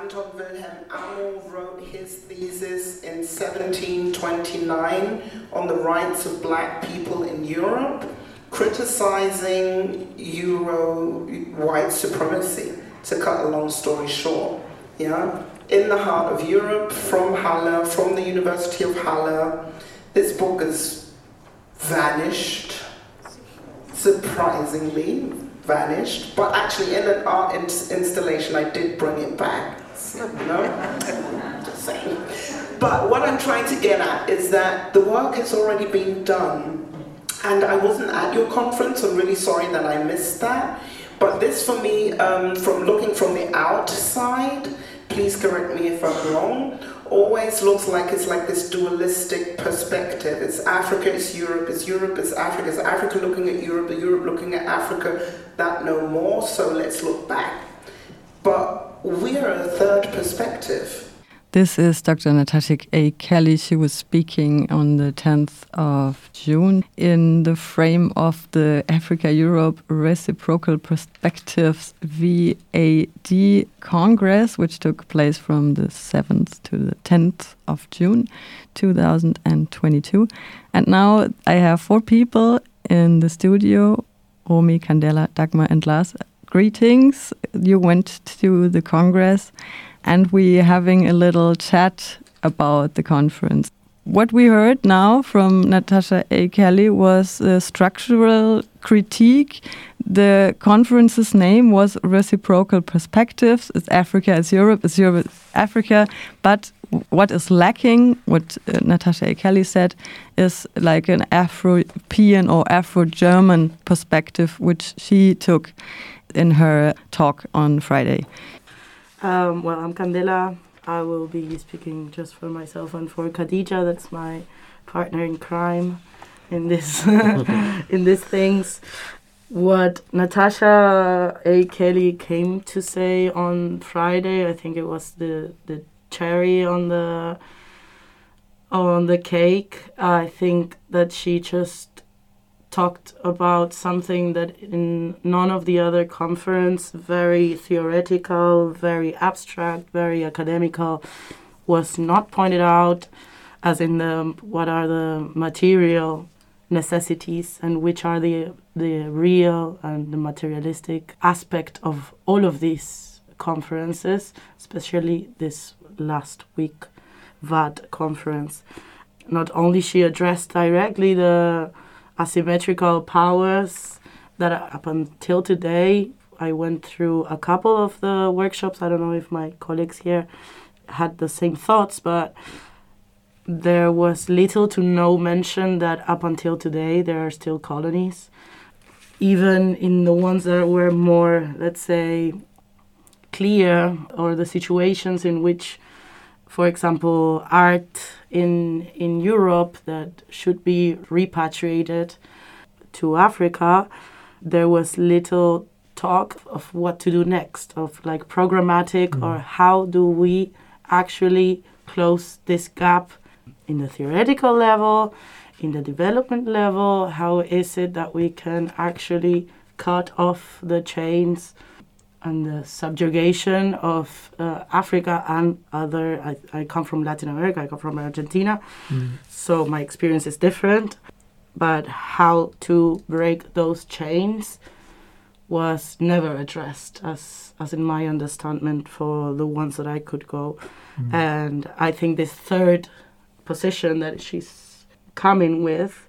Anton Wilhelm Amo wrote his thesis in 1729 on the rights of black people in Europe, criticizing Euro white supremacy, to cut a long story short. Yeah? In the heart of Europe, from Halle, from the University of Halle, this book has vanished, surprisingly vanished, but actually in an art installation I did bring it back know? Just saying. But what I'm trying to get at is that the work has already been done. And I wasn't at your conference, I'm really sorry that I missed that. But this for me, um, from looking from the outside, please correct me if I'm wrong, always looks like it's like this dualistic perspective. It's Africa, it's Europe, it's Europe, it's Africa, it's Africa looking at Europe, Europe looking at Africa, that no more, so let's look back. But we're a third perspective. This is Dr. Natasha A. Kelly. She was speaking on the 10th of June in the frame of the Africa Europe Reciprocal Perspectives VAD Congress, which took place from the 7th to the 10th of June 2022. And now I have four people in the studio Romy, Candela, Dagmar, and Lars greetings. You went to the Congress, and we're having a little chat about the conference. What we heard now from Natasha A. Kelly was a structural critique. The conference's name was Reciprocal Perspectives. It's Africa, it's Europe, it's Europe, it's Africa. But what is lacking, what uh, Natasha A. Kelly said, is like an Afro European or Afro German perspective, which she took in her talk on Friday? Um, well, I'm Candela. I will be speaking just for myself and for Khadija. That's my partner in crime in this in these things. What Natasha A. Kelly came to say on Friday, I think it was the the cherry on the on the cake. I think that she just talked about something that in none of the other conference, very theoretical, very abstract, very academical, was not pointed out as in the what are the material necessities and which are the the real and the materialistic aspect of all of these conferences, especially this last week VAD conference. Not only she addressed directly the asymmetrical powers that up until today I went through a couple of the workshops. I don't know if my colleagues here had the same thoughts, but there was little to no mention that up until today there are still colonies. Even in the ones that were more, let's say, clear, or the situations in which, for example, art in in Europe that should be repatriated to Africa, there was little talk of what to do next, of like programmatic mm. or how do we actually close this gap in the theoretical level, in the development level, how is it that we can actually cut off the chains and the subjugation of uh, Africa and other. I, I come from Latin America, I come from Argentina, mm. so my experience is different. But how to break those chains was never addressed, as, as in my understanding, for the ones that I could go. Mm. And I think this third position that she's coming with,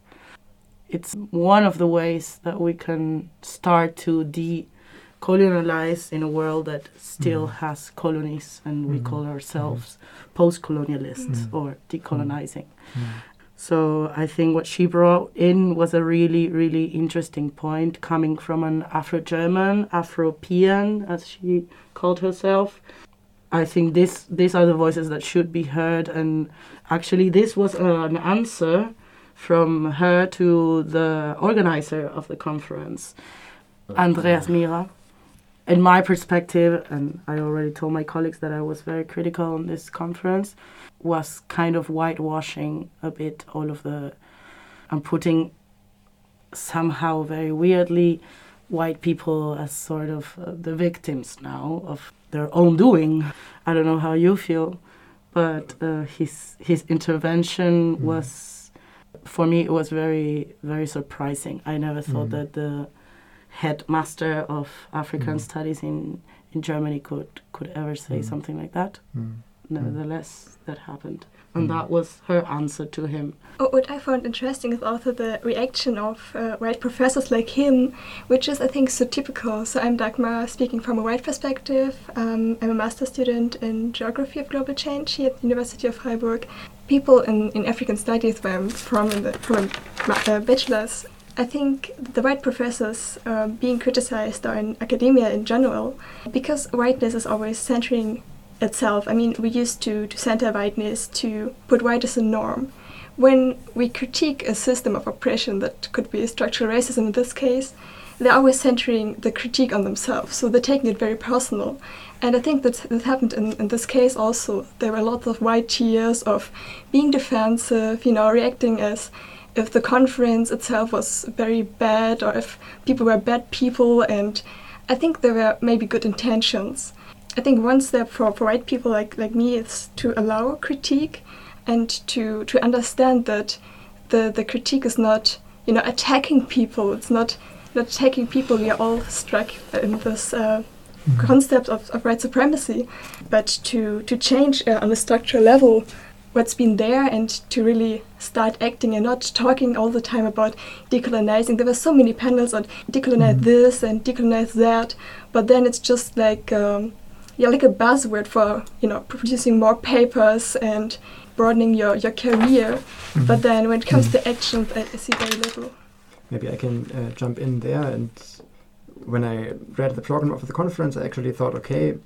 it's one of the ways that we can start to de colonialized in a world that still mm. has colonies and we mm. call ourselves mm. post-colonialists mm. or decolonizing mm. so i think what she brought in was a really really interesting point coming from an afro-german afro-european as she called herself i think this these are the voices that should be heard and actually this was uh, an answer from her to the organizer of the conference andreas mehler in my perspective, and I already told my colleagues that I was very critical on this conference, was kind of whitewashing a bit all of the, and putting somehow very weirdly white people as sort of uh, the victims now of their own doing. I don't know how you feel, but uh, his his intervention mm. was, for me, it was very very surprising. I never thought mm. that the headmaster of African mm. studies in in Germany could could ever say mm. something like that. Mm. Nevertheless, that happened and mm. that was her answer to him. Oh, what I found interesting is also the reaction of uh, white professors like him, which is, I think, so typical. So I'm Dagmar, speaking from a white perspective. Um, I'm a master student in geography of global change here at the University of Freiburg. People in, in African studies, where I'm from, in the, from a uh, bachelor's, I think the white professors uh, being criticized or in academia in general, because whiteness is always centering itself. I mean, we used to, to center whiteness to put white as a norm. When we critique a system of oppression that could be structural racism in this case, they're always centering the critique on themselves, so they're taking it very personal. And I think that that happened in, in this case also. There were lots of white tears of being defensive, you know, reacting as if the conference itself was very bad or if people were bad people. And I think there were maybe good intentions. I think one step for, for white people like, like me is to allow critique and to, to understand that the, the critique is not you know attacking people it's not not attacking people we are all struck in this uh, mm-hmm. concept of, of white supremacy but to to change uh, on a structural level what's been there and to really start acting and not talking all the time about decolonizing. There were so many panels on decolonize mm-hmm. this and decolonize that, but then it's just like um, yeah, like a buzzword for you know producing more papers and broadening your, your career. Mm-hmm. But then when it comes mm-hmm. to action, I, I, see very little. Maybe I can uh, jump in there. And when I read the program of the conference, I actually thought, okay,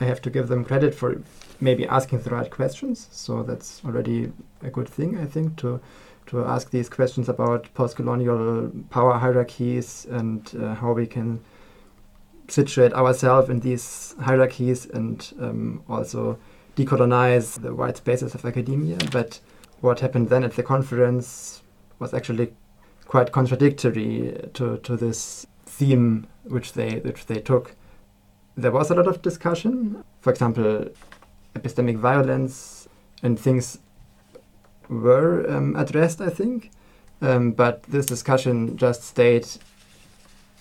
I have to give them credit for maybe asking the right questions. So that's already a good thing, I think, to to ask these questions about post-colonial power hierarchies and uh, how we can situate ourselves in these hierarchies and um, also decolonize the white spaces of academia. But what happened then at the conference was actually quite contradictory to, to this theme which they which they took. There was a lot of discussion, for example, epistemic violence and things were um, addressed, I think. Um, but this discussion just stayed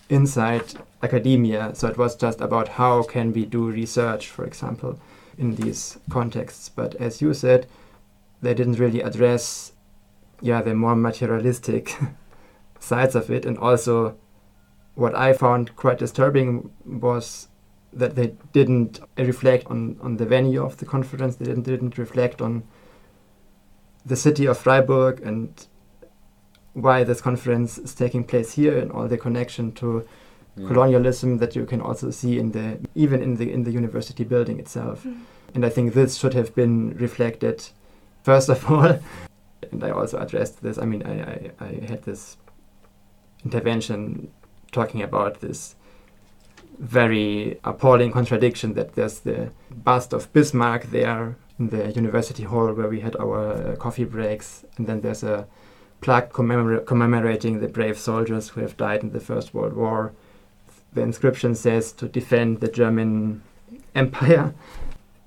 inside academia. So it was just about how can we do research, for example, in these contexts. But as you said, they didn't really address, yeah, the more materialistic sides of it. And also, what I found quite disturbing was that they didn't reflect on, on the venue of the conference. They didn't, didn't reflect on the city of Freiburg and why this conference is taking place here and all the connection to mm. colonialism that you can also see in the even in the in the university building itself. Mm. And I think this should have been reflected first of all. and I also addressed this. I mean, I, I, I had this intervention talking about this very appalling contradiction that there's the bust of Bismarck there in the university hall where we had our uh, coffee breaks, and then there's a plaque commemora- commemorating the brave soldiers who have died in the First World War. The inscription says to defend the German Empire.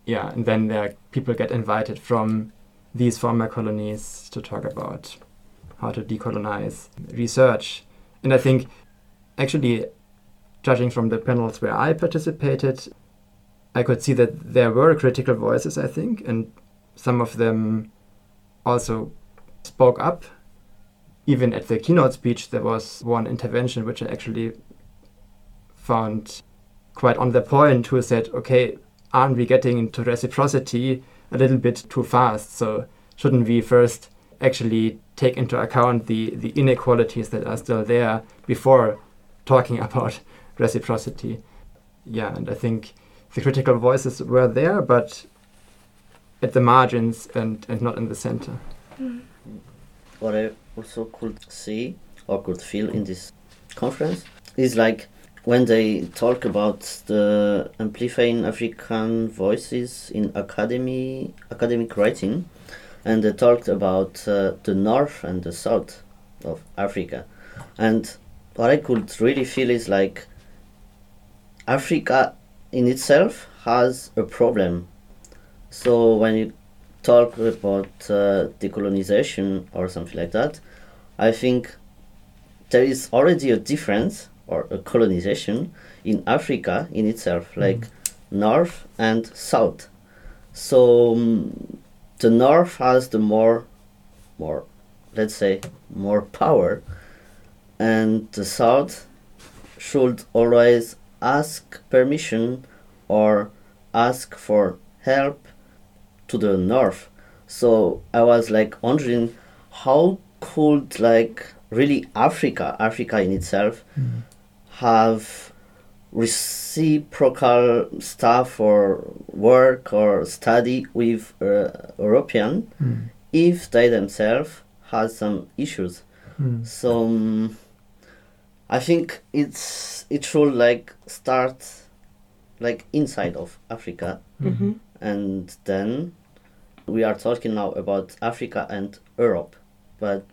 Yeah, and then there people get invited from these former colonies to talk about how to decolonize research. And I think, actually, judging from the panels where I participated, I could see that there were critical voices, I think, and some of them also spoke up even at the keynote speech, there was one intervention which I actually found quite on the point, who said, okay, aren't we getting into reciprocity a little bit too fast? So shouldn't we first actually take into account the, the inequalities that are still there before talking about reciprocity? Yeah, and I think the critical voices were there, but at the margins and, and not in the center. Mm. What I also could see or could feel in this conference is like when they talk about the amplifying African voices in academy academic writing, and they talked about uh, the north and the south of Africa, and what I could really feel is like Africa in itself has a problem. So when you talk about uh, decolonization or something like that, I think there is already a difference or a colonization in Africa in itself, like north and south. So um, the north has the more, more, let's say, more power, and the south should always ask permission or ask for help to the north. So I was like wondering how could like really Africa, Africa in itself, have reciprocal stuff or work or study with uh, European Mm. if they themselves has some issues. Mm. So um, I think it's it should like start like inside of Africa Mm-hmm. and then we are talking now about Africa and Europe. But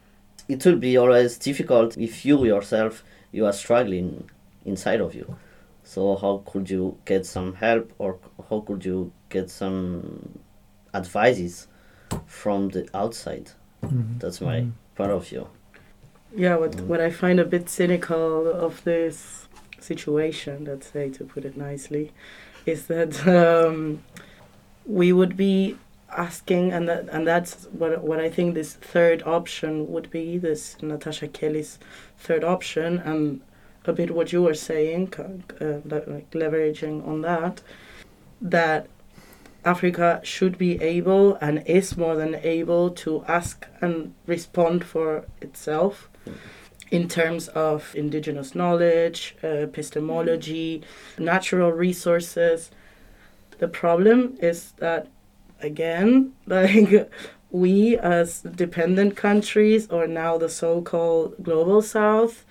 it will be always difficult if you yourself you are struggling inside of you. So how could you get some help or how could you get some advices from the outside? Mhm. That's my Mhm. part of view. Yeah, what what I find a bit cynical of this situation, let's say to put it nicely, is that um, we would be asking, and that and that's what what I think this third option would be. This Natasha Kelly's third option, and a bit what you were saying, uh, like leveraging on that, that Africa should be able and is more than able to ask and respond for itself in terms of indigenous knowledge, uh, epistemology, natural resources. The problem is that, again, like we as dependent countries, or now the so called global south,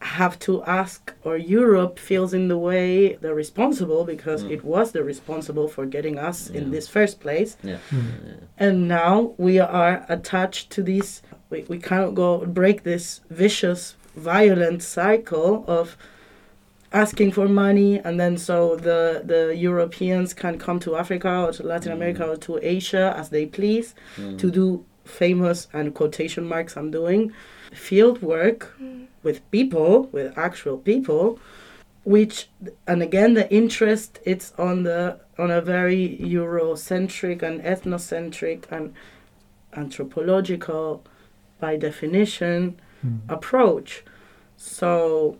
have to ask, or Europe feels in the way they're responsible because Mm. it was the responsible for getting us Yeah. in this first place. Yeah. Mm. And now we are attached to these, we, we cannot go break this vicious, violent cycle of asking for money and then so the, the Europeans can come to Africa or to Latin Mm. America or to Asia as they please Mm. to do famous and quotation marks I'm doing field work with people, with actual people, which and again the interest it's on the on a very Eurocentric and ethnocentric and anthropological by definition Mm. approach. So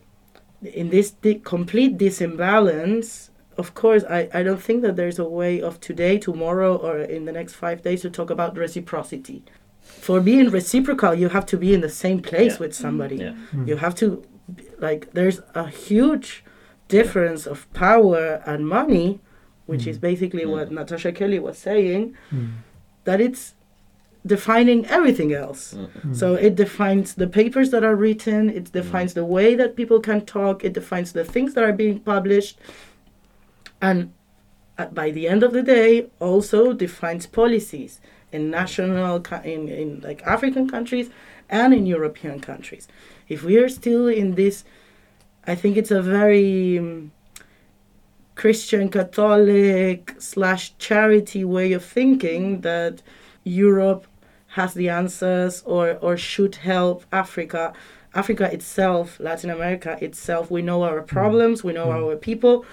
in this di- complete disimbalance, of course, I, I don't think that there's a way of today, tomorrow, or in the next five days to talk about reciprocity. For being reciprocal, you have to be in the same place Yeah. with somebody. Yeah. Mm. You have to, like, there's a huge difference of power and money, which is Mm. basically what Mm. Natasha Kelly was saying, Mm. that it's defining everything else. Mm. Mm. So it defines the papers that are written, it defines the way that people can talk, it defines the things that are being published, and uh, by the end of the day, also defines policies in national, in, in like African countries and in European countries. If we are still in this, I think it's a very um, Christian Catholic slash charity way of thinking that Europe has the answers or, or should help Africa. Africa itself, Latin America itself, we know our problems, we know our people,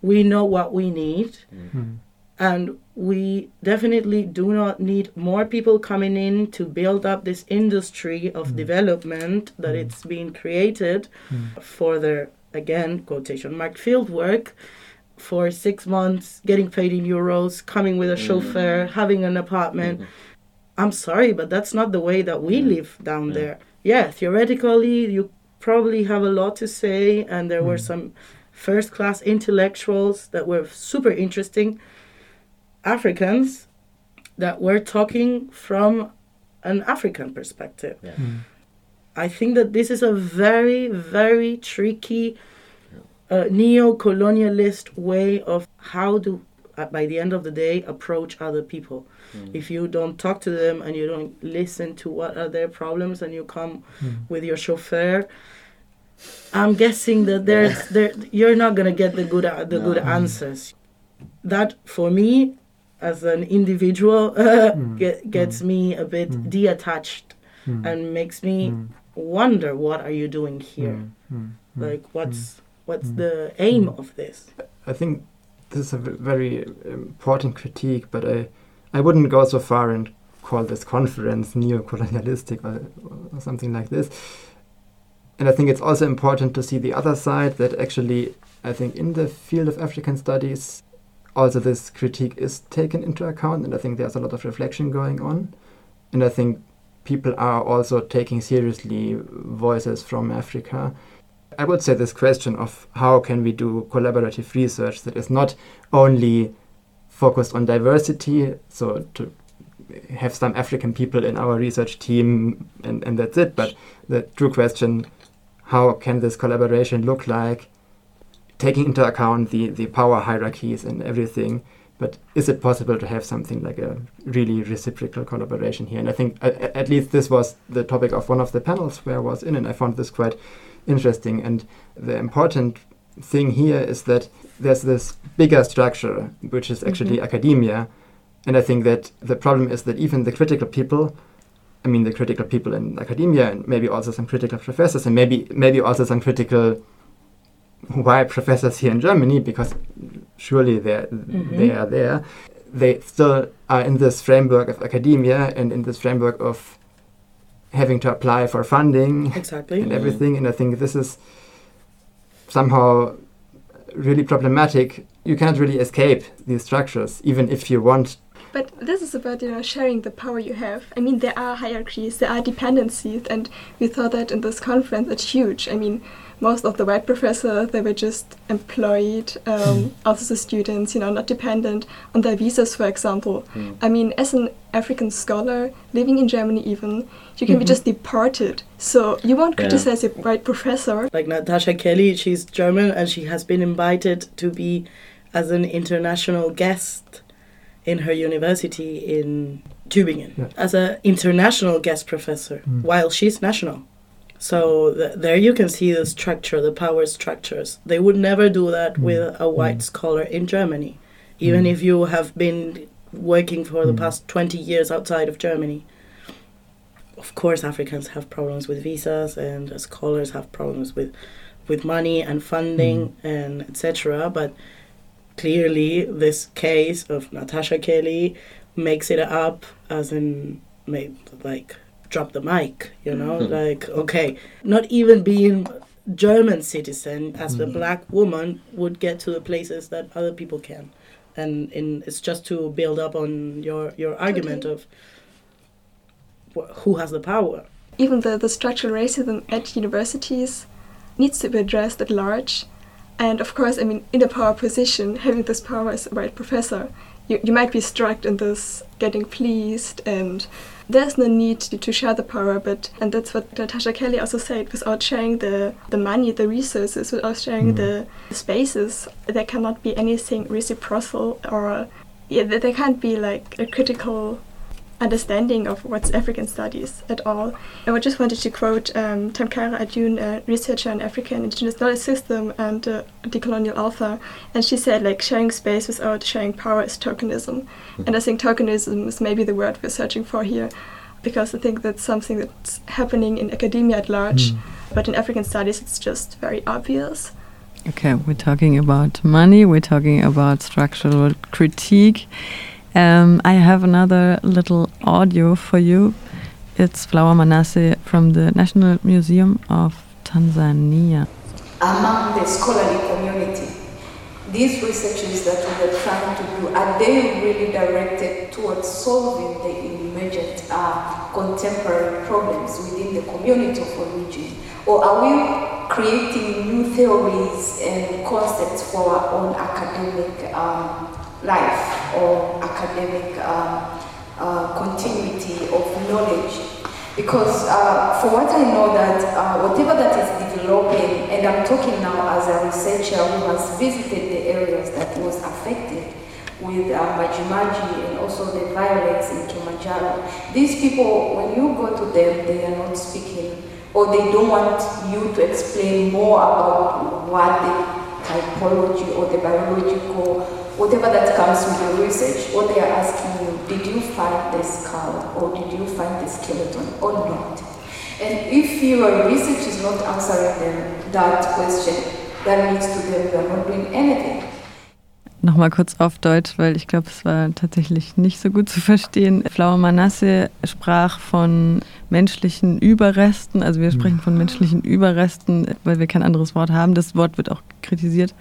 we know what we need, and we definitely do not need more people coming in to build up this industry of Mm. development that Mm. it's being created Mm. for their, again, quotation mark, field work for six months, getting paid in euros, coming with a chauffeur, having an apartment. I'm sorry, but that's not the way that we Yeah. live down Yeah. there. Yeah, theoretically, you probably have a lot to say, and there were Mm. some first class intellectuals that were super interesting, Africans that were talking from an African perspective. Yeah. Mm. I think that this is a very, very tricky uh, neo colonialist way of how to, uh, by the end of the day, approach other people Mm. if you don't talk to them and you don't listen to what are their problems and you come Mm. with your chauffeur I'm guessing that there's there you're not gonna get the good the good answers. That for me, as an individual, Mm. get, gets me a bit Mm. detached Mm. and makes me Mm. wonder what are you doing here? Mm. Mm. Mm. Like what's what's Mm. the aim Mm. of this? I think this is a very important critique, but I, I wouldn't go so far and call this conference neo-colonialistic or, or something like this. And I think it's also important to see the other side that actually, I think in the field of African studies, also this critique is taken into account, and I think there's a lot of reflection going on. And I think people are also taking seriously voices from Africa. I would say this question of how can we do collaborative research that is not only focused on diversity, so to have some African people in our research team and, and that's it, but the true question how can this collaboration look like, taking into account the, the power hierarchies and everything, but is it possible to have something like a really reciprocal collaboration here? And I think a- a- at least this was the topic of one of the panels where I was in, and I found this quite interesting. And the important thing here is that there's this bigger structure, which is actually Mhm. academia. And I think that the problem is that even the critical people, I mean, the critical people in academia, and maybe also some critical professors, and maybe maybe also some critical why professors here in Germany, because surely they're, they Mhm. are there, they still are in this framework of academia and in this framework of having to apply for funding Exactly. and mm-hmm. everything. And I think this is somehow really problematic. You can't really escape these structures, even if you want. But this is about you know sharing the power you have. I mean, there are hierarchies, there are dependencies, and we saw that in this conference it's huge. I mean, most of the white professors they were just employed, um, also the students, you know, not dependent on their visas, for example. Mm. I mean, as an African scholar living in Germany, even you can be Mhm. just deported, so you won't Yeah. criticize a white professor. Like Natasha Kelly, she's German and she has been invited to be as an international guest in her university in Tübingen Yeah. as an international guest professor Mm. while she's national. So th- there you can see the structure, the power structures. They would never do that Mm. with a white Mm. scholar in Germany, even Mm. if you have been working for the Mm. past 20 years outside of Germany. Of course, Africans have problems with visas, and scholars have problems with, with money and funding and etc. But clearly, this case of Natasha Kelly makes it up as in like drop the mic, you know, Mhm. like okay, not even being German citizen as a Mm. black woman would get to the places that other people can, and in it's just to build up on your your argument of wh- who has the power. even the, the structural racism at universities needs to be addressed at large. And of course, I mean, in a power position, having this power as a white professor, you, you might be struck in this getting pleased, and there's no need to, to share the power. But and that's what Natasha Kelly also said: without sharing the, the money, the resources, without sharing Mm. the spaces, there cannot be anything reciprocal, or yeah, there can't be like a critical understanding of what's African studies at all. And I just wanted to quote um, Tamkara Adjun, a researcher on African indigenous knowledge system and uh, decolonial author, and she said like sharing space without sharing power is tokenism. And I think tokenism is maybe the word we're searching for here, because I think that's something that's happening in academia at large, Mm. but in African studies it's just very obvious. Okay, we're talking about money, we're talking about structural critique. Um, I have another little audio for you. It's Flower Manase from the National Museum of Tanzania. among the scholarly community. These researches that we are trying to do, are they really directed towards solving the emergent uh, contemporary problems within the community of origin? Or are we creating new theories and concepts for our own academic um, life or academic um, uh, continuity of knowledge? Because uh, for what I know that uh, whatever that is developing, and I'm talking now as a researcher who has visited the areas that was affected with uh, Majimaji and also the violence in Kilimanjaro, these people, when you go to them, they are not speaking or they don't want you to explain more about what the typology or the biological, whatever that comes with the research, what they are asking you, did you find the skull or did you find the skeleton or not? And if your research is not answering them that question, that means to them you are not doing anything. Nochmal kurz auf Deutsch, weil ich glaube, es war tatsächlich nicht so gut zu verstehen. Flower Manasse sprach von menschlichen Überresten, also wir sprechen von menschlichen Überresten, weil wir kein anderes Wort haben. Das Wort wird auch kritisiert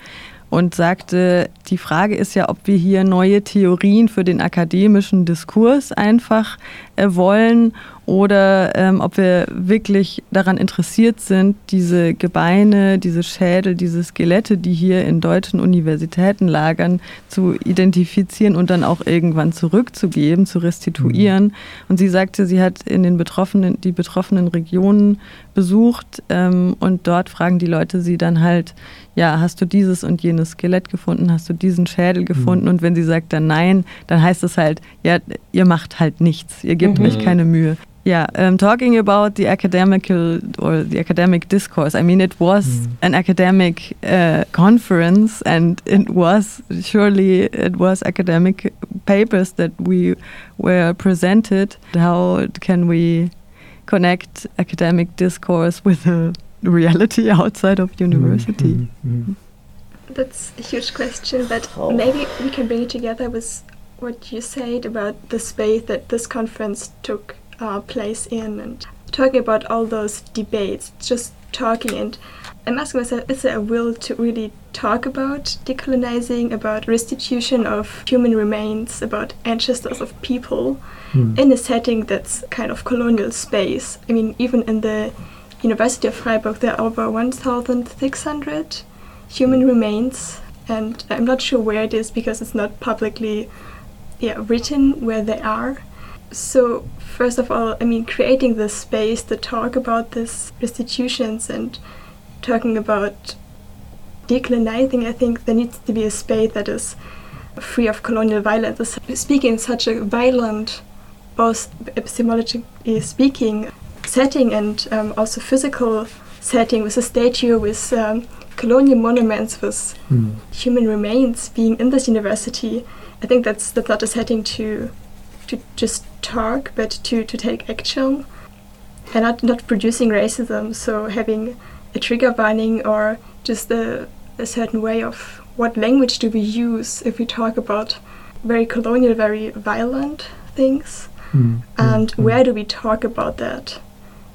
und sagte, die Frage ist ja, ob wir hier neue Theorien für den akademischen Diskurs einfach äh, wollen oder ähm, ob wir wirklich daran interessiert sind, diese Gebeine, diese Schädel, diese Skelette, die hier in deutschen Universitäten lagern, zu identifizieren und dann auch irgendwann zurückzugeben, zu restituieren. Mhm. Und sie sagte, sie hat in den betroffenen, die betroffenen Regionen besucht ähm, und dort fragen die Leute sie dann halt, ja, hast du dieses und jenes Skelett gefunden, hast du diesen Schädel mhm. gefunden? Mhm. Und wenn sie sagt dann nein, dann heißt es halt, ja, ihr macht halt nichts, ihr gebt mhm. euch keine Mühe. Yeah, um, talking about the academical or the academic discourse. I mean, it was mm. an academic uh, conference, and it was surely it was academic papers that we were presented. How can we connect academic discourse with a reality outside of university? Mm -hmm. That's a huge question, but oh. maybe we can bring it together with what you said about the space that this conference took uh, place in and talking about all those debates, just talking and I'm asking myself, is there a will to really talk about decolonizing, about restitution of human remains, about ancestors of people hmm. in a setting that's kind of colonial space? I mean, even in the University of Freiburg, there are over 1,600 human remains, and I'm not sure where it is because it's not publicly yeah, written where they are. So, first of all, I mean, creating this space to talk about these restitutions and talking about decolonizing, I think there needs to be a space that is free of colonial violence. Speaking in such a violent, both epistemologically speaking, setting and um, also physical setting with a statue, with um, colonial monuments, with mm. human remains being in this university, I think that's that's not a setting to to just talk, but to, to take action and not, not producing racism. So having a trigger warning or just a, a certain way of what language do we use if we talk about very colonial, very violent things, mm. and mm. where do we talk about that?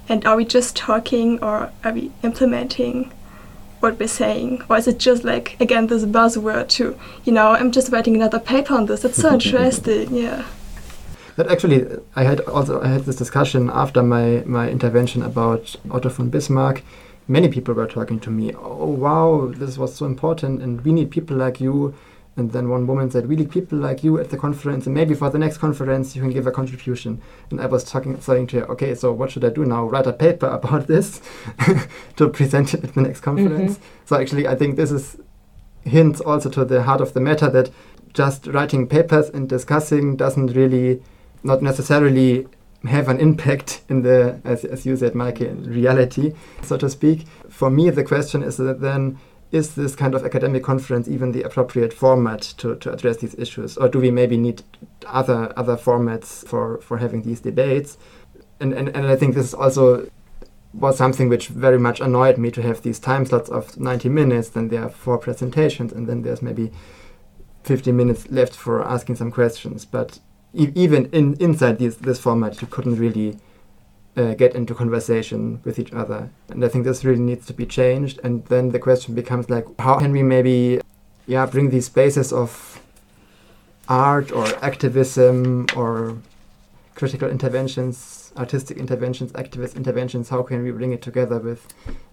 And are we just talking or are we implementing what we're saying? Or is it just like, again, this buzzword to, you know, I'm just writing another paper on this. It's so interesting, yeah. That actually, I had also I had this discussion after my my intervention about Otto von Bismarck. Many people were talking to me. Oh wow, this was so important, and we need people like you. And then one woman said, "We need people like you at the conference, and maybe for the next conference you can give a contribution." And I was talking, saying to her, "Okay, so what should I do now? Write a paper about this to present it at the next conference." Mm-hmm. So actually, I think this is hints also to the heart of the matter that just writing papers and discussing doesn't really not necessarily have an impact in the, as, as you said, Mike, reality, so to speak. For me, the question is that then, is this kind of academic conference even the appropriate format to, to address these issues? Or do we maybe need other other formats for, for having these debates? And, and, and I think this also was something which very much annoyed me to have these time slots of 90 minutes, then there are four presentations, and then there's maybe 15 minutes left for asking some questions. But e even in inside this this format, you couldn't really uh, get into conversation with each other. And I think this really needs to be changed. And then the question becomes like, how can we maybe, yeah, bring these spaces of art or activism or critical interventions, artistic interventions, activist interventions, how can we bring it together with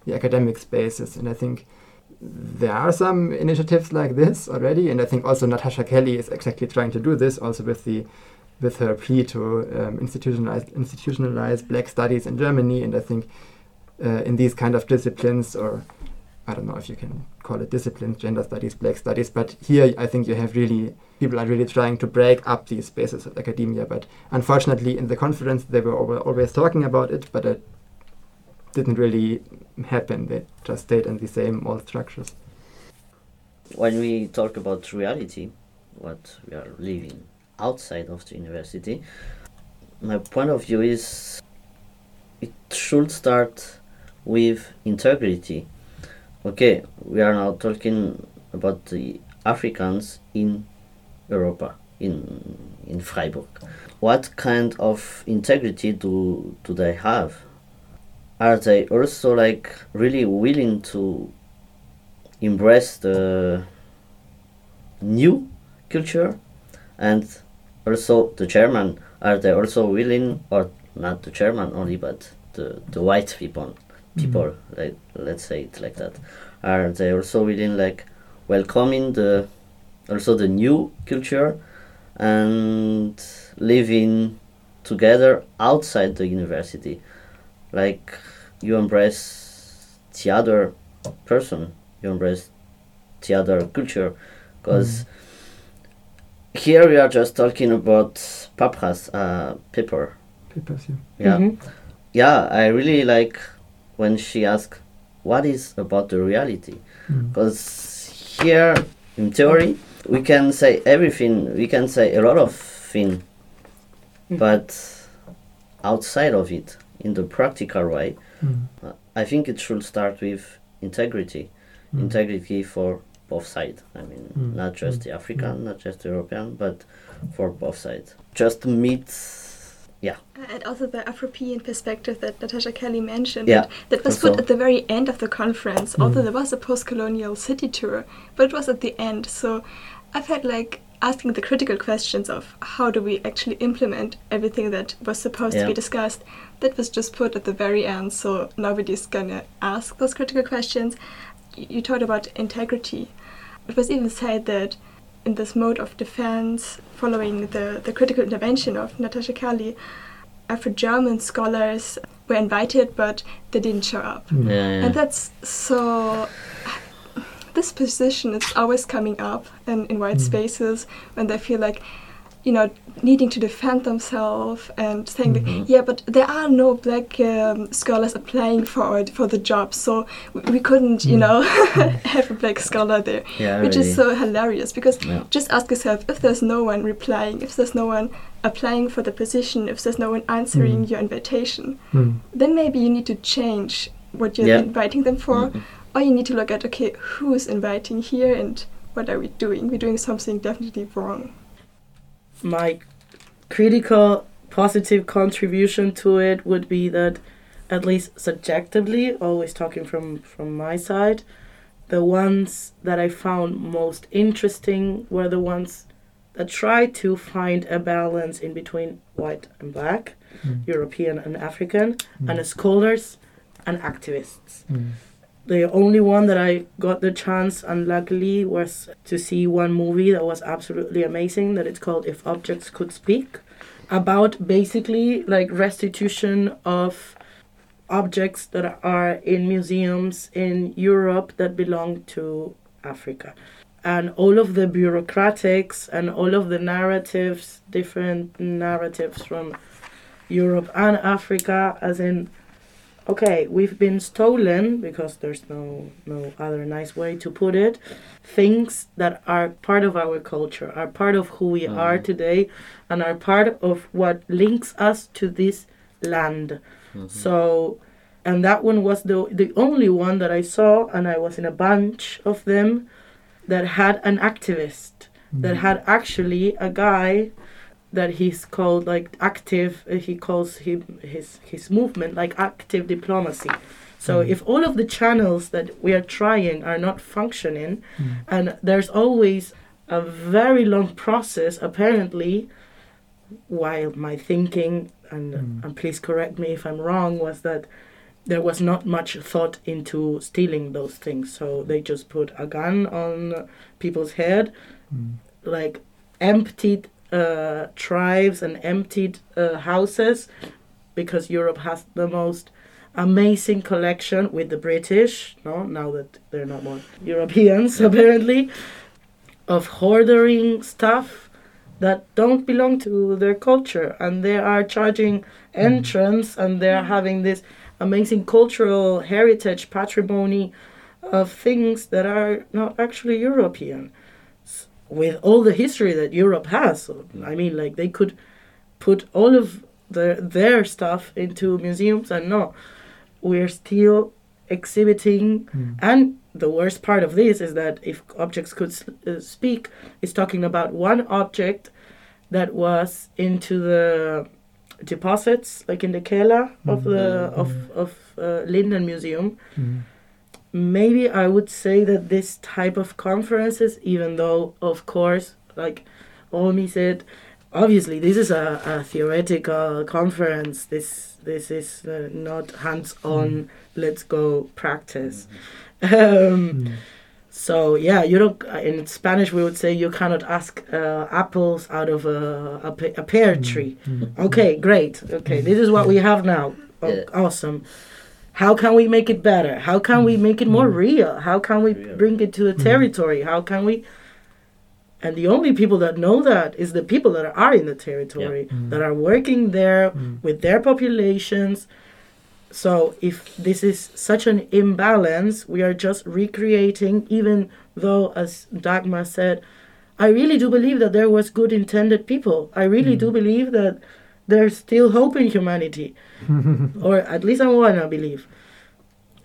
the academic spaces? And I think there are some initiatives like this already, and I think also Natasha Kelly is exactly trying to do this, also with the with her plea to um, institutionalize institutionalize Black studies in Germany, and I think uh, in these kind of disciplines, or I don't know if you can call it disciplines, gender studies, Black studies, but here I think you have really people are really trying to break up these spaces of academia. But unfortunately, in the conference, they were always talking about it, but I didn't really happen. They just stayed in the same old structures. When we talk about reality, what we are living outside of the university, my point of view is it should start with integrity. Okay, we are now talking about the Africans in Europa, in in Freiburg. What kind of integrity do do they have? Are they also like really willing to embrace the new culture and also the German? Are they also willing, or not the German only, but the the white people, mm-hmm. people like let's say it like that? Are they also willing like welcoming the also the new culture and living together outside the university like you embrace the other person you embrace the other culture because here we are just talking about papras uh, paper Papers, yeah. yeah Mhm. yeah i really like when she asked what is about the reality Mm. because here in theory we can say everything we can say a lot of thing Mm. but outside of it in the practical way Mm. uh, i think it should start with integrity Mm. integrity for both sides i mean Mm. not just Mm. the african not just the european but for both sides just meet yeah. And also the Afropean perspective that Natasha Kelly mentioned. Yeah, that- That was also. put at the very end of the conference, Mm. although there was a post colonial city tour, but it was at the end. So I felt like asking the critical questions of how do we actually implement everything that was supposed to be discussed, that was just put at the very end. So nobody's gonna ask those critical questions. You talked about integrity. It was even said that in this mode of defense, following the, the critical intervention of Natasha Kelly, Afro German scholars were invited, but they didn't show up. Yeah, yeah. And that's so. This position is always coming up in, in white Mm. spaces when they feel like, you know, needing to defend themselves and saying, Mhm. that, yeah, but there are no black um, scholars applying for it, for the job, so we, we couldn't, you Mm. know, have a black scholar there yeah which really. is so hilarious because Yeah. just ask yourself if there's no one replying, if there's no one applying for the position, if there's no one answering Mm. your invitation, Mm. then maybe you need to change what you're Yeah. inviting them for, Mhm. Or you need to look at okay, who's inviting here and what are we doing? We're doing something definitely wrong. my critical positive contribution to it would be that at least subjectively always talking from from my side the ones that i found most interesting were the ones that tried to find a balance in between white and black Mm. european and african Mm. and scholars and activists Mm. The only one that I got the chance, unluckily, was to see one movie that was absolutely amazing. That it's called "If Objects Could Speak," about basically like restitution of objects that are in museums in Europe that belong to Africa. And all of the bureaucratics and all of the narratives, different narratives from Europe and Africa, as in okay, we've been stolen because there's no no other nice way to put it. Things that are part of our culture, are part of who we are Mhm. today, and are part of what links us to this land. Mhm. So, and that one was the the only one that I saw, and I was in a bunch of them that had an activist that Mm. had actually a guy that he's called like active uh, he calls him his his movement like active diplomacy so Mm. if all of the channels that we are trying are not functioning Mm. and there's always a very long process apparently while my thinking and, Mm. and please correct me if i'm wrong was that there was not much thought into stealing those things so they just put a gun on people's head Mm. like emptied uh, tribes and emptied uh, houses because Europe has the most amazing collection with the British, no, now that they're not more Europeans apparently, of hoarding stuff that don't belong to their culture and they are charging entrance and they're having this amazing cultural heritage patrimony of things that are not actually European. With all the history that Europe has, So, I mean, like they could put all of their their stuff into museums, and no, we're still exhibiting. And the worst part of this is that if objects could uh, speak, is talking about one object that was into the deposits, like in the Keller of the of of uh, Linden Museum. Maybe I would say that this type of conferences, even though of course, like Omi said, obviously this is a, a theoretical conference. This this is uh, not hands on. Let's go practice. Um, so yeah, you don't. uh, In Spanish, we would say you cannot ask uh, apples out of a, a, a pear tree. Okay, great. Okay, this is what we have now. Oh. Awesome. How can we make it better? How can we make it more mm-hmm. real? How can we bring it to the mm-hmm. territory? How can we? And the only people that know that is the people that are in the territory, mm-hmm. that are working there with their populations. So if this is such an imbalance, we are just recreating, even though, as Dagmar said, I really do believe that there was good intended people. I really do believe that there's still hope in humanity. or at least I wanna believe.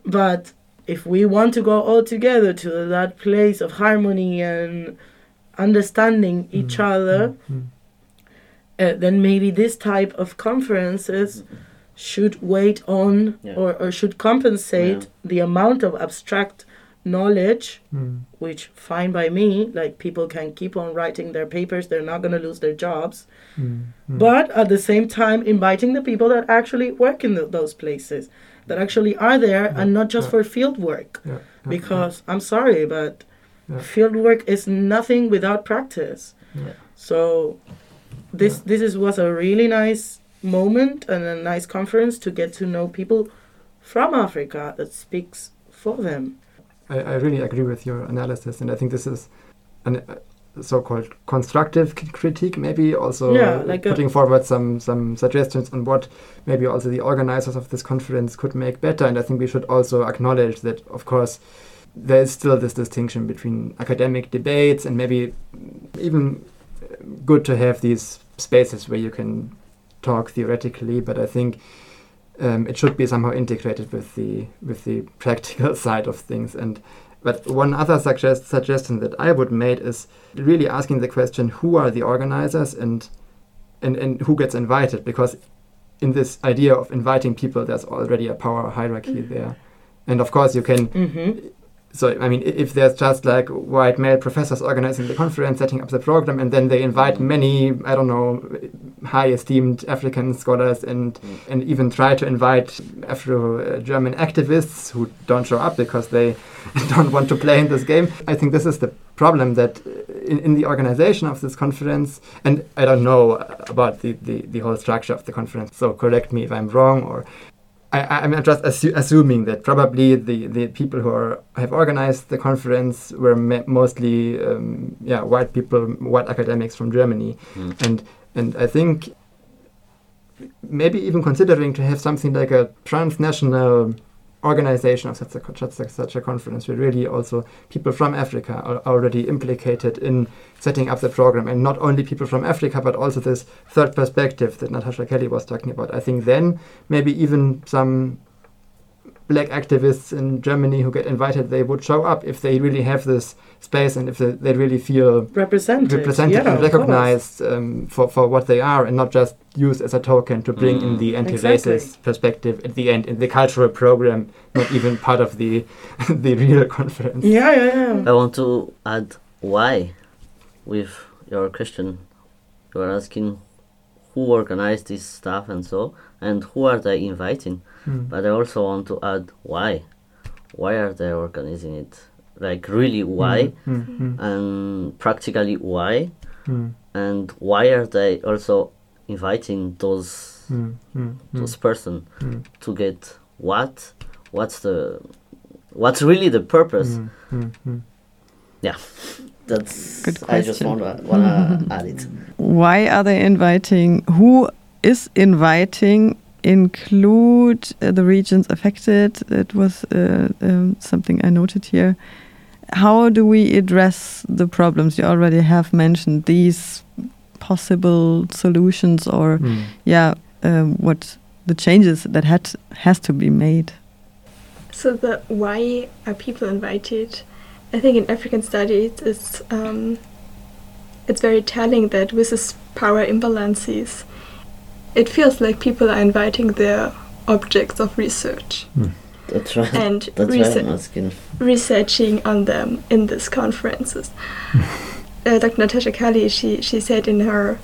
But if we want to go all together to that place of harmony and understanding each other, uh, then maybe this type of conferences should wait on Yeah. or, or should compensate Yeah. the amount of abstract knowledge Mm. which fine by me like people can keep on writing their papers they're not going to lose their jobs Mm. but at the same time inviting the people that actually work in th those places that actually are there and not just yeah. for field work Yeah, yeah, because i'm sorry but Yeah. field work is nothing without practice Yeah. so this this is was a really nice moment and a nice conference to get to know people from africa that speaks for them I, I really agree with your analysis, and I think this is an uh, so-called constructive c- critique, maybe also Yeah, like a- putting forward some some suggestions on what maybe also the organizers of this conference could make better. And I think we should also acknowledge that, of course, there is still this distinction between academic debates and maybe even good to have these spaces where you can talk theoretically, but I think um, it should be somehow integrated with the with the practical side of things. And but one other suggest, suggestion that I would make is really asking the question: Who are the organizers and and and who gets invited? Because in this idea of inviting people, there's already a power hierarchy there. And of course, you can hmm so I mean, if there's just like white male professors organizing the conference, setting up the program, and then they invite many, I don't know, high esteemed African scholars and and even try to invite Afro-German activists who don't show up because they don't want to play in this game. I think this is the problem that uh, in, in the organization of this conference, and I don't know about the, the, the whole structure of the conference, so correct me if I'm wrong or I, I'm just assu- assuming that probably the, the people who are, have organized the conference were ma- mostly um, yeah white people, white academics from Germany, Mm. and and I think maybe even considering to have something like a transnational organization of such a, such a, such a conference where really also people from Africa are already implicated in setting up the program and not only people from Africa but also this third perspective that Natasha Kelly was talking about. I think then maybe even some black activists in Germany who get invited, they would show up if they really have this space and if they, they really feel represented represented yeah, and recognized um, for, for what they are and not just used as a token to bring in Mm. the anti-racist Exactly. perspective at the end in the cultural program, not even part of the the real conference. yeah yeah yeah I want to add why with your question. You are asking who organized this stuff and so, and who are they inviting. Mm. But I also want to add why. Why are they organizing it? Like really why, Mm, and practically why, mm, and why are they also inviting those those person mm, to get what? What's the what's really the purpose? mm. That's Good I just question. wanna wanna add it. Why are they inviting? Who is inviting include uh, the regions affected. It was uh, um, something I noted here. How do we address the problems? You already have mentioned these possible solutions, or Mm. yeah, um, what the changes that had has to be made. So the why are people invited? I think in African studies, it's um, it's very telling that with this power imbalances, it feels like people are inviting their objects of research That's right. and That's why research. I'm asking. researching on them in these conferences. uh, Dr. Natasha Kelly, she, she said in her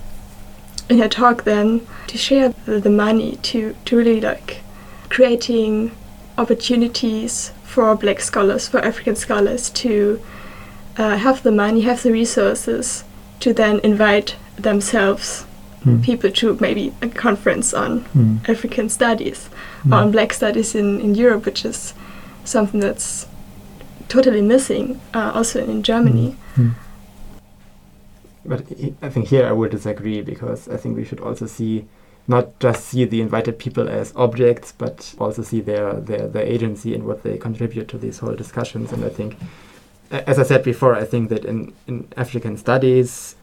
in her talk then to share the, the money to, to really like creating opportunities for black scholars, for African scholars to uh, have the money, have the resources to then invite themselves Mm. people to maybe a conference on Mm. African studies Mm. on black studies in, in Europe, which is something that's totally missing uh, also in Germany. Mm. But I- I think here I would disagree because I think we should also see not just see the invited people as objects, but also see their their, their agency and what they contribute to these whole discussions. And I think, as I said before, I think that in, in African studies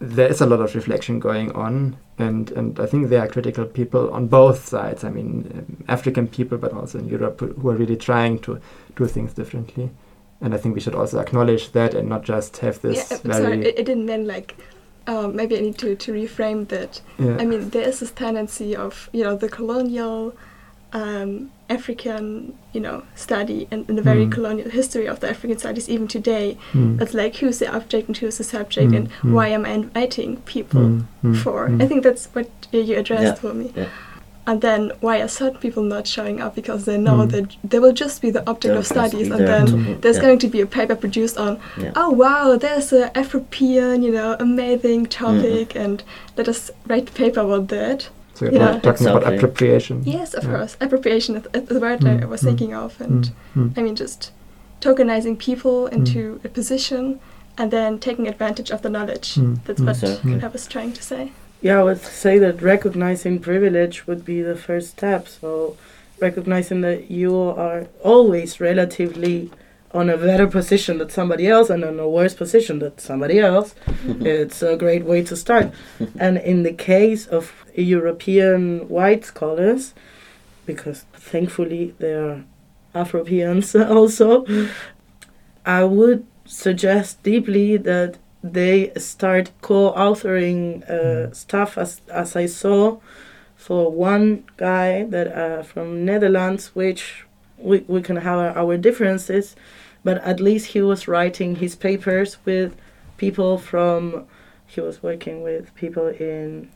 there is a lot of reflection going on, and, and I think there are critical people on both sides. I mean, um, African people, but also in Europe, who- are really trying to do things differently. And I think we should also acknowledge that and not just have this yeah, very. sorry, it, it didn't mean like. Um, maybe I need to, to reframe that. yeah. I mean, there is this tendency of you know the colonial um, African you know study and, and the very Mm. colonial history of the African studies even today. Mm, It's like who's the object and who's the subject, Mm, and mm. why am I inviting people mm, mm, for? mm. I think that's what uh, you addressed Yeah, for me. yeah. And then why are certain people not showing up? Because they know Mm. that they will just be the object They'll of studies, and there then there's yeah. going to be a paper produced on, Yeah. oh wow, there's a Afropean, you know, amazing Mm-hmm. topic, and let us write a paper about that. So you're Yeah. not talking about Exactly. appropriation. Yes, of Yeah. course, appropriation is, is the word I Mm, was mm, thinking of, and Mm, mm, I mean just tokenizing people Mm. into a position and then taking advantage of the knowledge. Mm, That's mm, what Exactly. I was trying to say. Yeah, I would say that recognizing privilege would be the first step. So, recognizing that you are always relatively on a better position than somebody else and on a worse position than somebody else, it's a great way to start. and in the case of European white scholars, because thankfully there are Afropeans also, I would suggest deeply that they start co-authoring uh, stuff as as I saw for one guy that uh, from Netherlands, which we, we can have our, our differences, but at least he was writing his papers with people from. He was working with people in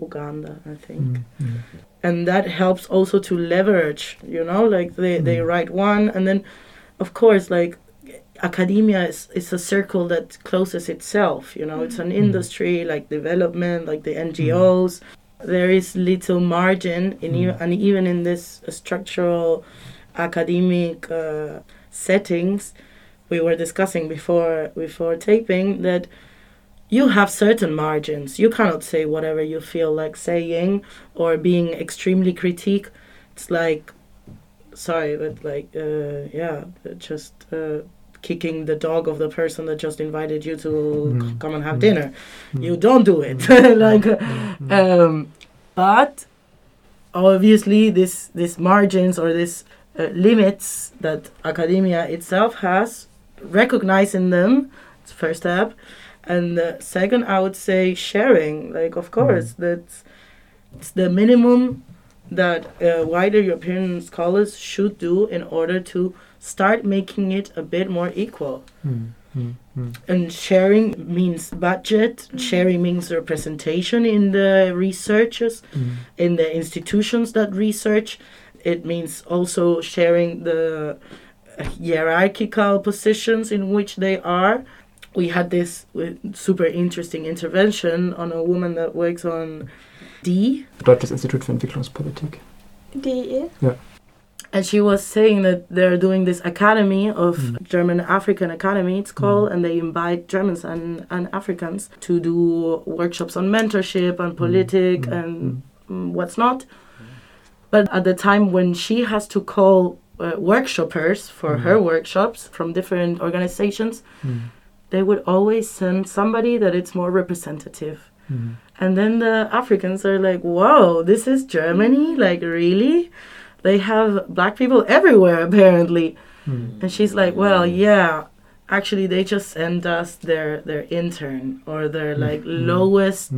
Uganda, I think mm, mm. and that helps also to leverage you know like they, they Mm. write one and then of course like academia is, is a circle that closes itself you know it's an Mm. industry like development like the ngos there is little margin in e- Mm. and even in this structural academic uh, settings we were discussing before before taping that you have certain margins. You cannot say whatever you feel like saying or being extremely critique. It's like, sorry, but like, uh, yeah, just uh, kicking the dog of the person that just invited you to Mm. come and have Mm. dinner. Mm. You don't do it. like, Mm. um, but obviously, this this margins or this uh, limits that academia itself has, recognizing them, it's the first step. And the second, I would say sharing. Like, of course, that's it's the minimum that uh, wider European scholars should do in order to start making it a bit more equal. Mm, mm, mm. And sharing means budget. Sharing means representation in the researchers, Mm. in the institutions that research. It means also sharing the hierarchical positions in which they are. We had this super interesting intervention on a woman that works on D, Deutsches Institut für Entwicklungspolitik. DE? And she was saying that they're doing this academy of Mm. German African Academy, it's called, and they invite Germans and, and Africans to do workshops on mentorship and politic Mm, and mm, mm, what's not. But at the time when she has to call uh, workshoppers for her workshops from different organizations, they would always send somebody that it's more representative. And then the Africans are like, whoa, this is Germany? Like, really? They have black people everywhere, apparently. Hmm. And she's like, well, hmm. yeah, actually, they just send us their, their intern or their hmm. like lowest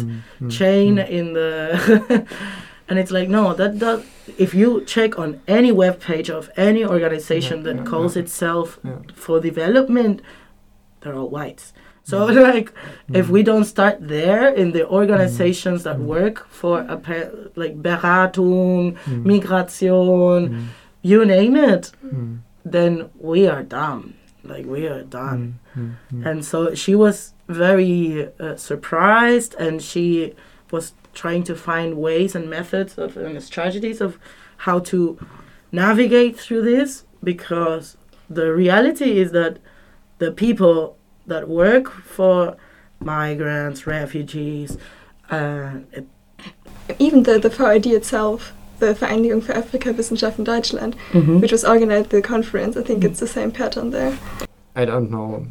chain in the. and it's like, no, that does. If you check on any web page of any organization Yeah, that yeah, calls yeah. itself for development, they're all whites. So mm. like, if mm. we don't start there in the organizations that mm. work for a pa- like Beratung, Migration, you name it, then we are dumb. Like we are done. And so she was very uh, surprised, and she was trying to find ways and methods of and strategies of how to navigate through this because the reality is that the people that work for migrants, refugees, uh, it- Even the, the VAD itself, the Vereinigung für Afrika-Wissenschaft in Deutschland, which was organized the conference, I think it's the same pattern there. I don't know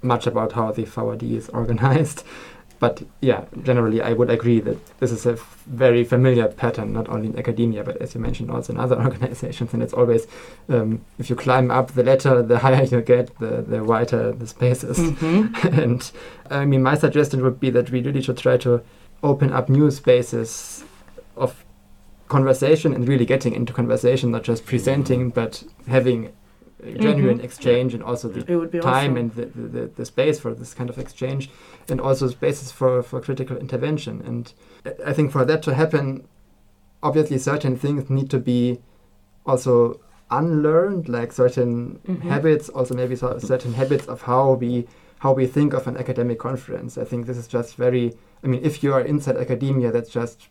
much about how the VAD is organized, but yeah, generally I would agree that this is a f- very familiar pattern, not only in academia, but as you mentioned, also in other organizations. And it's always, um, if you climb up the ladder, the higher you get, the, the wider the spaces. and I mean, my suggestion would be that we really should try to open up new spaces of conversation and really getting into conversation, not just presenting, but having genuine Mhm. exchange and also the it would be time awesome. and the, the, the, space for this kind of exchange and also spaces for, for critical intervention. And I- think for that to happen, obviously certain things need to be also unlearned, like certain Mhm. habits, also maybe certain habits of how we how we think of an academic conference. I think this is just very. I mean, if you are inside academia, that's just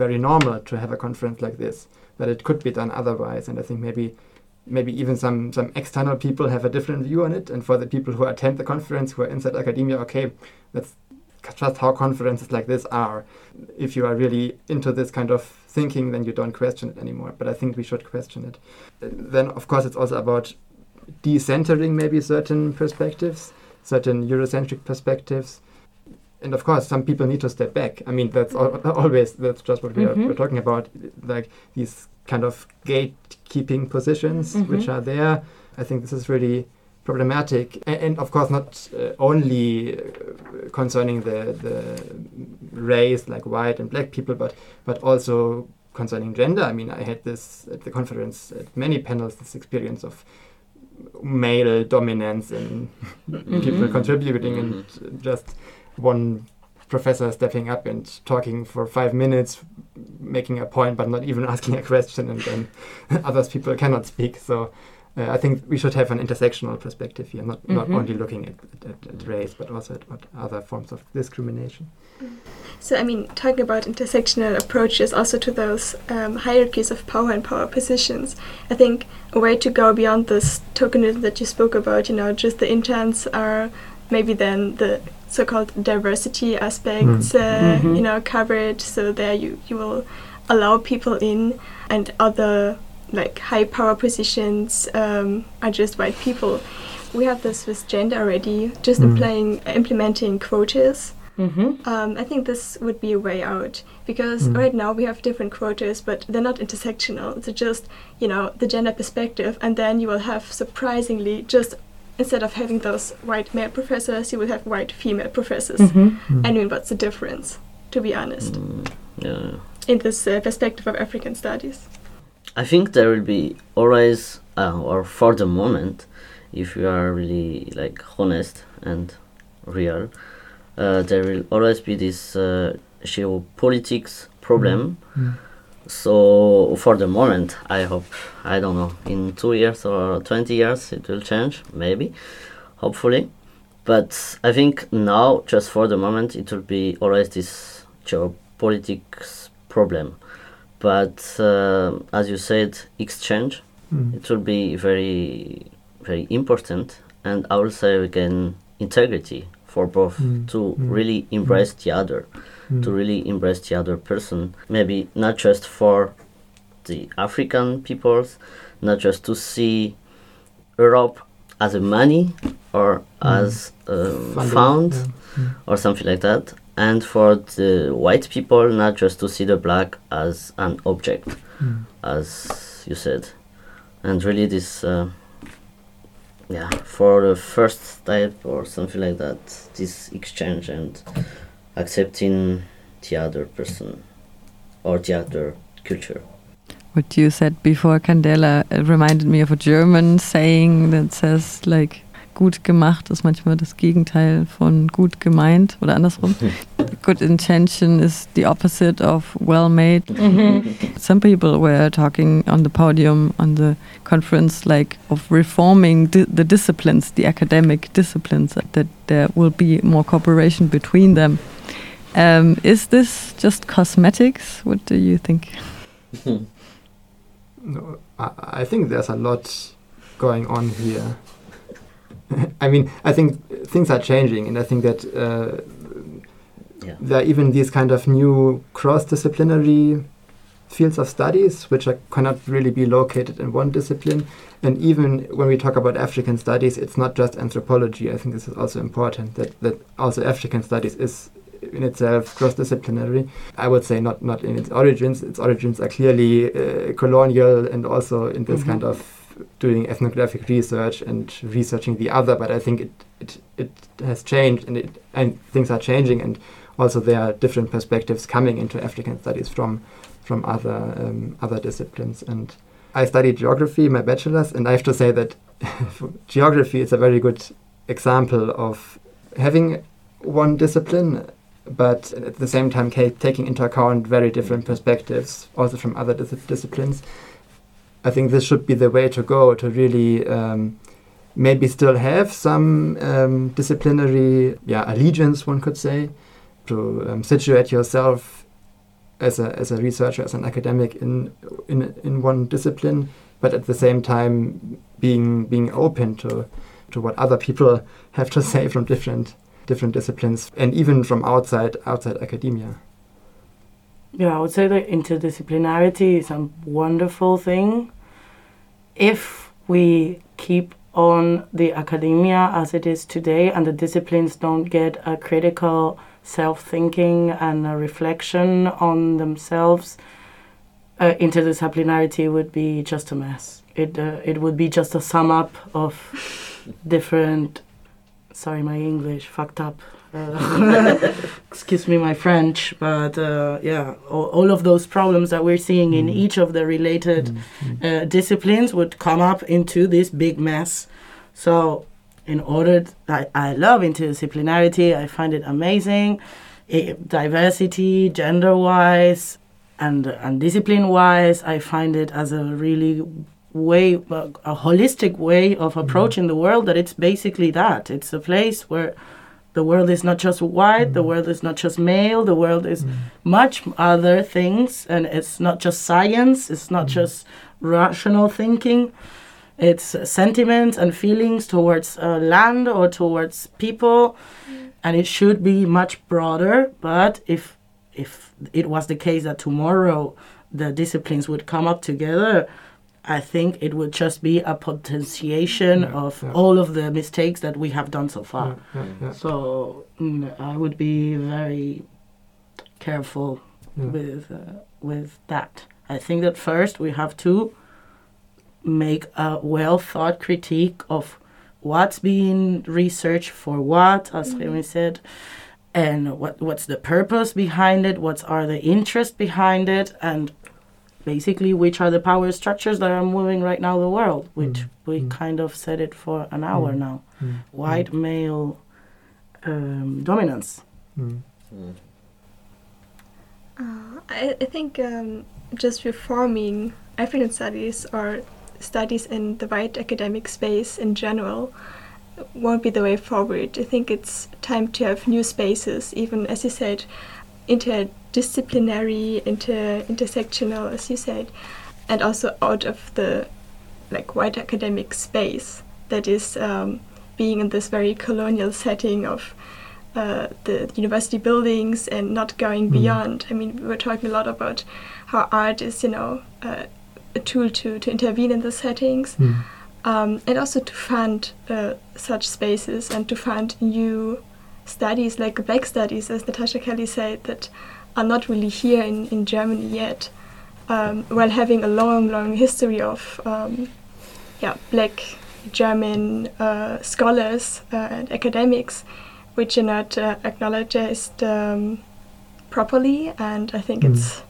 very normal to have a conference like this. But it could be done otherwise, and I think maybe maybe even some some external people have a different view on it. And for the people who attend the conference, who are inside academia, okay, that's just how conferences like this are. If you are really into this kind of thinking, then you don't question it anymore. But I think we should question it. Then, of course, it's also about decentering maybe certain perspectives, certain Eurocentric perspectives. And of course, some people need to step back. I mean, that's al- always that's just what we are Mhm. we're talking about, like these kind of gatekeeping positions which Mhm. are there. I think this is really problematic, and, and of course not uh, only uh, concerning the the race, like white and black people, but but also concerning gender. I mean, I had this at the conference at many panels this experience of male dominance and people Mhm. contributing and just one professor stepping up and talking for five minutes making a point but not even asking a question and then others people cannot speak so uh, I think we should have an intersectional perspective here, not, not Mhm. only looking at, at, at race, but also at, at other forms of discrimination. So, I mean, talking about intersectional approaches also to those um, hierarchies of power and power positions, I think a way to go beyond this tokenism that you spoke about, you know, just the interns are maybe then the so-called diversity aspects, uh, Mhm. you know, covered. So there you, you will allow people in and other like high power positions um, are just white people. We have this with gender already, just Mm. implying, implementing quotas. Mm-hmm. Um, I think this would be a way out because Mm. right now we have different quotas, but they're not intersectional. They're just, you know, the gender perspective, and then you will have surprisingly just instead of having those white male professors, you will have white female professors. Mm-hmm. I mean, what's the difference, to be honest, Mm, yeah. in this uh, perspective of African studies? I think there will be always, uh, or for the moment, if you are really like honest and real, uh, there will always be this uh, geopolitics problem. So for the moment, I hope I don't know in two years or twenty years it will change, maybe, hopefully. But I think now, just for the moment, it will be always this geopolitics problem. But uh, as you said, exchange it will be very very important. And I will say again integrity for both Mm, to mm, really embrace the other, Mm. to really embrace the other person. Maybe not just for the African peoples, not just to see Europe as a money or Mm. as Funding, found yeah. Mm. or something like that. And for the white people, not just to see the black as an object, Mm. as you said. And really, this, uh, yeah, for the first step or something like that, this exchange and accepting the other person or the other culture. What you said before, Candela, it reminded me of a German saying that says like gut gemacht ist manchmal das Gegenteil von gut gemeint oder andersrum. good intention is the opposite of well made. Mm-hmm. Some people were talking on the podium on the conference like of reforming di the disciplines, the academic disciplines, that there will be more cooperation between them. Um, is this just cosmetics? What do you think? No, I, I think there's a lot going on here. I mean, I think things are changing, and I think that uh, Yeah. there are even these kind of new cross-disciplinary fields of studies which are, cannot really be located in one discipline. And even when we talk about African studies, it's not just anthropology. I think this is also important that, that also African studies is in itself cross-disciplinary. I would say not not in its origins. Its origins are clearly uh, colonial and also in this Mhm. kind of doing ethnographic research and researching the other. But I think it it, it has changed and it and things are changing and also there are different perspectives coming into African studies from from other um, other disciplines. And I studied geography, my bachelor's, and I have to say that geography is a very good example of having one discipline, but at the same time taking into account very different perspectives, also from other dis- disciplines. I think this should be the way to go to really um, maybe still have some um, disciplinary yeah, allegiance, one could say, to um, situate yourself as a, as a researcher, as an academic in, in, in one discipline, but at the same time being, being open to, to what other people have to say from different, different disciplines and even from outside, outside academia. Yeah, I would say that interdisciplinarity is a wonderful thing if we keep on the academia as it is today and the disciplines don't get a critical self thinking and a reflection on themselves. Uh, interdisciplinarity would be just a mess. It, uh, it would be just a sum up of different, sorry, my English, fucked up. Uh, excuse me my French, but uh, yeah, all, all of those problems that we're seeing in Mm. each of the related uh, disciplines would come up into this big mess. So, in order, I I love interdisciplinarity, I find it amazing. It, diversity, gender wise, and, and discipline wise, I find it as a really way, a, a holistic way of mm-hmm. approaching the world that it's basically that. It's a place where the world is not just white, the mm-hmm. world is not just male, the world is mm-hmm. much other things, and it's not just science, it's not just rational thinking, it's uh, sentiments and feelings towards uh, land or towards people, mm. and it should be much broader. But if if it was the case that tomorrow the disciplines would come up together, I think it would just be a potentiation Yeah, of yeah. all of the mistakes that we have done so far. Yeah, yeah, yeah. So mm, I would be very careful Yeah. with uh, with that. I think that first we have to make a well thought critique of what's being researched for what, as Romy said, and what what's the purpose behind it, what are the interests behind it, and basically which are the power structures that are moving right now the world, which Mm, we mm. kind of said it for an hour Mm. now. Mm, White male um, dominance. mm, Uh, I, I think um, just reforming African studies or studies in the white academic space in general won't be the way forward. I think it's time to have new spaces, even as you said, interdisciplinary, inter intersectional, as you said, and also out of the like white academic space that is um, being in this very colonial setting of uh, the university buildings and not going Mm. beyond. I mean, we were talking a lot about how art is, you know, uh, a tool to, to intervene in the settings Mm. um, and also to fund uh, such spaces and to fund new studies like black studies, as Natasha Kelly said, that are not really here in, in Germany yet, um, while having a long, long history of um, yeah, black German uh, scholars uh, and academics, which are not uh, acknowledged um, properly. And I think Mm. it's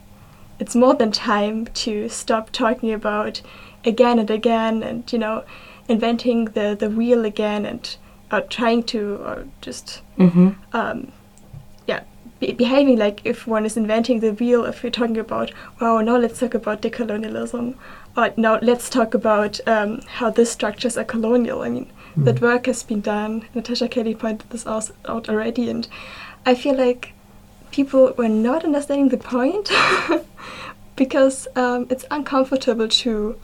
it's more than time to stop talking about again and again, and you know, inventing the the wheel again, and uh, trying to or just Mm-hmm. um, yeah, be- behaving like if one is inventing the wheel, if we're talking about, wow, now let's talk about decolonialism, or now let's talk about um, how these structures are colonial. I mean, that work has been done. Natasha Kelly pointed this aus- out already, and I feel like people were not understanding the point because um, it's uncomfortable to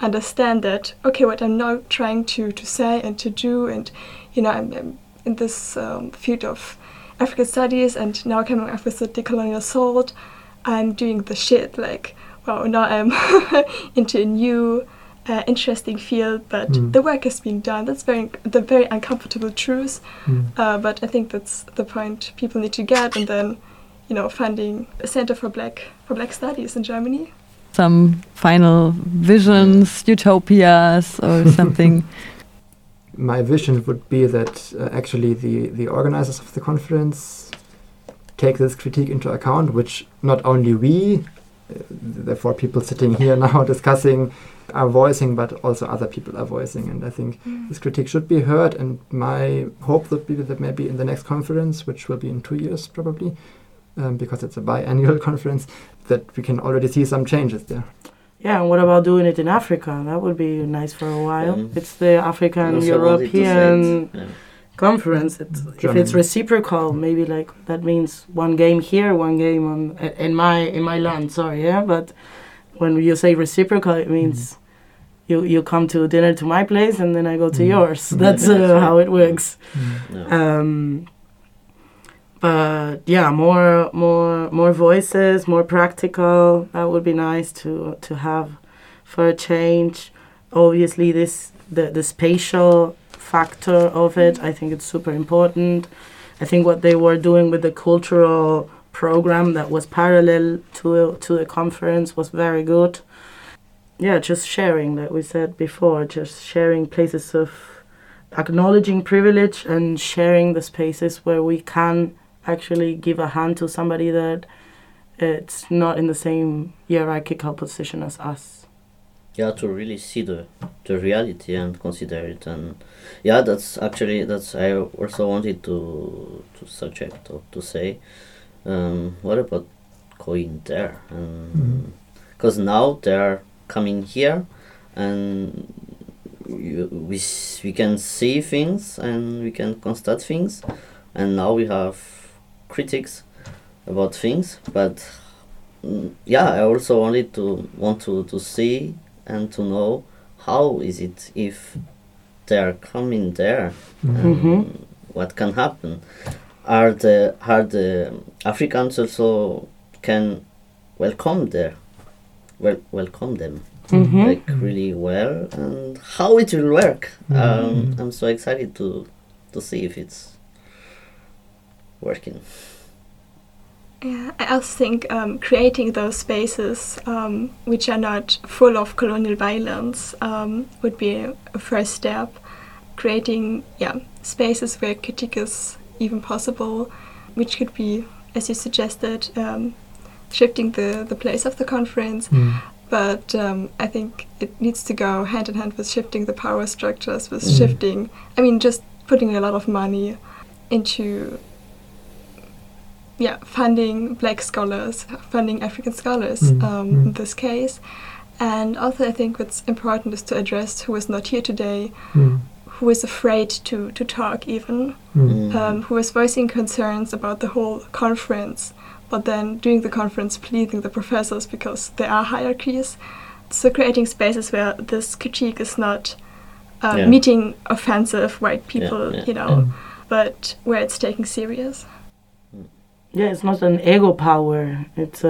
understand that okay what i'm now trying to to say and to do and you know i'm, I'm in this um, field of african studies and now coming up with the decolonial thought i'm doing the shit like well, now i'm into a new uh, interesting field but Mm. the work has been done that's very the very uncomfortable truth Mm. uh, but i think that's the point people need to get and then you know funding a center for black for black studies in germany Some final visions, utopias, or something. My vision would be that uh, actually the, the organizers of the conference take this critique into account, which not only we, uh, the four people sitting here now discussing, are voicing, but also other people are voicing. And I think this critique should be heard. And my hope would be that maybe in the next conference, which will be in two years probably, um, because it's a biannual conference, that we can already see some changes there. Yeah, and what about doing it in Africa? That would be nice for a while. Yeah. It's the African Also wanted to say it, European yeah. conference. It's, if it's reciprocal, maybe like that means one game here, one game on in my in my land. Sorry, yeah. But when you say reciprocal, it means you you come to dinner to my place and then I go to Mhm. yours. That's That's uh, right. how it works. Yeah. Um, but yeah, more more more voices, more practical. That would be nice to to have for a change. Obviously, this the the spatial factor of it. I think it's super important. I think what they were doing with the cultural program that was parallel to to the conference was very good. Yeah, just sharing, like we said before, just sharing places of acknowledging privilege and sharing the spaces where we can actually give a hand to somebody that it's not in the same hierarchical position as us. yeah to really see the the reality and consider it and yeah that's actually that's i also wanted to to subject or to say um, what about going there because now they're coming here and you, we, we can see things and we can constate things and now we have critics about things but mm, yeah i also wanted to want to, to see and to know how is it if they are coming there Mhm. what can happen are the are the africans also can welcome there well welcome them Mhm. like really well and how it will work um, Mhm. i'm so excited to to see if it's working Yeah, I also think um, creating those spaces um, which are not full of colonial violence um, would be a, a first step. Creating, yeah, spaces where critique is even possible, which could be, as you suggested, um, shifting the, the place of the conference. Mm. But um, I think it needs to go hand in hand with shifting the power structures, with Mm. shifting, I mean, just putting a lot of money into yeah, funding black scholars, funding African scholars Mm, um, mm. in this case. And also, I think what's important is to address who is not here today, Mm. who is afraid to, to talk, even, Mm. um, who is voicing concerns about the whole conference, but then during the conference pleading the professors because there are hierarchies. So, creating spaces where this critique is not uh, Yeah. meeting offensive white people, yeah. you know, but where it's taken serious. Yeah, it's not an ego power. It's a,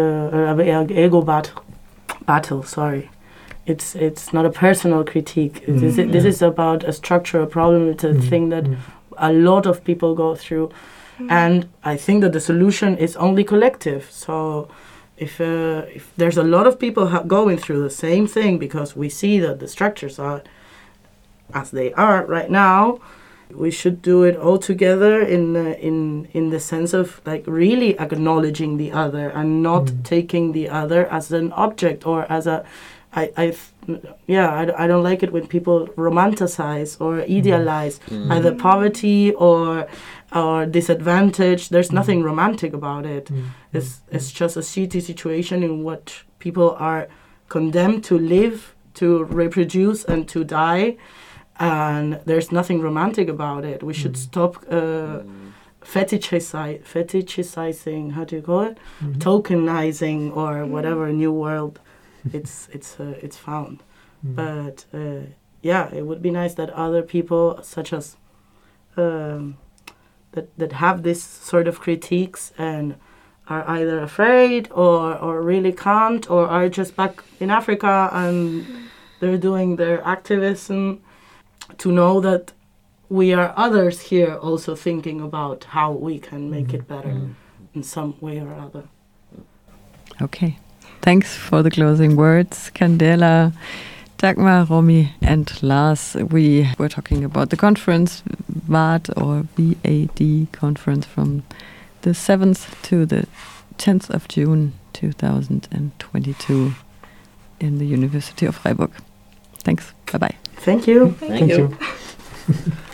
a, a ego battle. Battle, sorry. It's it's not a personal critique. Mm, this, is, this is about a structural problem. It's a Mm, thing that mm, a lot of people go through, and I think that the solution is only collective. So, if uh, if there's a lot of people ha- going through the same thing because we see that the structures are as they are right now, we should do it all together in uh, in in the sense of like really acknowledging the other and not Mm. taking the other as an object or as a I, I th- yeah I don't like it when people romanticize or idealize Mm. either poverty or or disadvantage. There's nothing romantic about it. Mm, it's it's just a shitty situation in what people are condemned to live to reproduce and to die and there's nothing romantic about it. We should Mm. stop uh, fetishizi- fetishizing how do you call it? Mm, tokenizing or whatever new world it's it's uh, it's found. Mm. but uh, yeah it would be nice that other people such as um, that that have this sort of critiques and are either afraid or or really can't or are just back in Africa and they're doing their activism to know that we are others here also thinking about how we can make it better Mm. in some way or other. Okay. Thanks for the closing words, Candela, Dagmar, Romy, and Lars. We were talking about the conference, VAD or VAD conference from the 7th to the 10th of June 2022 in the University of Freiburg. Thanks. Bye bye. Thank you. Thank you. you.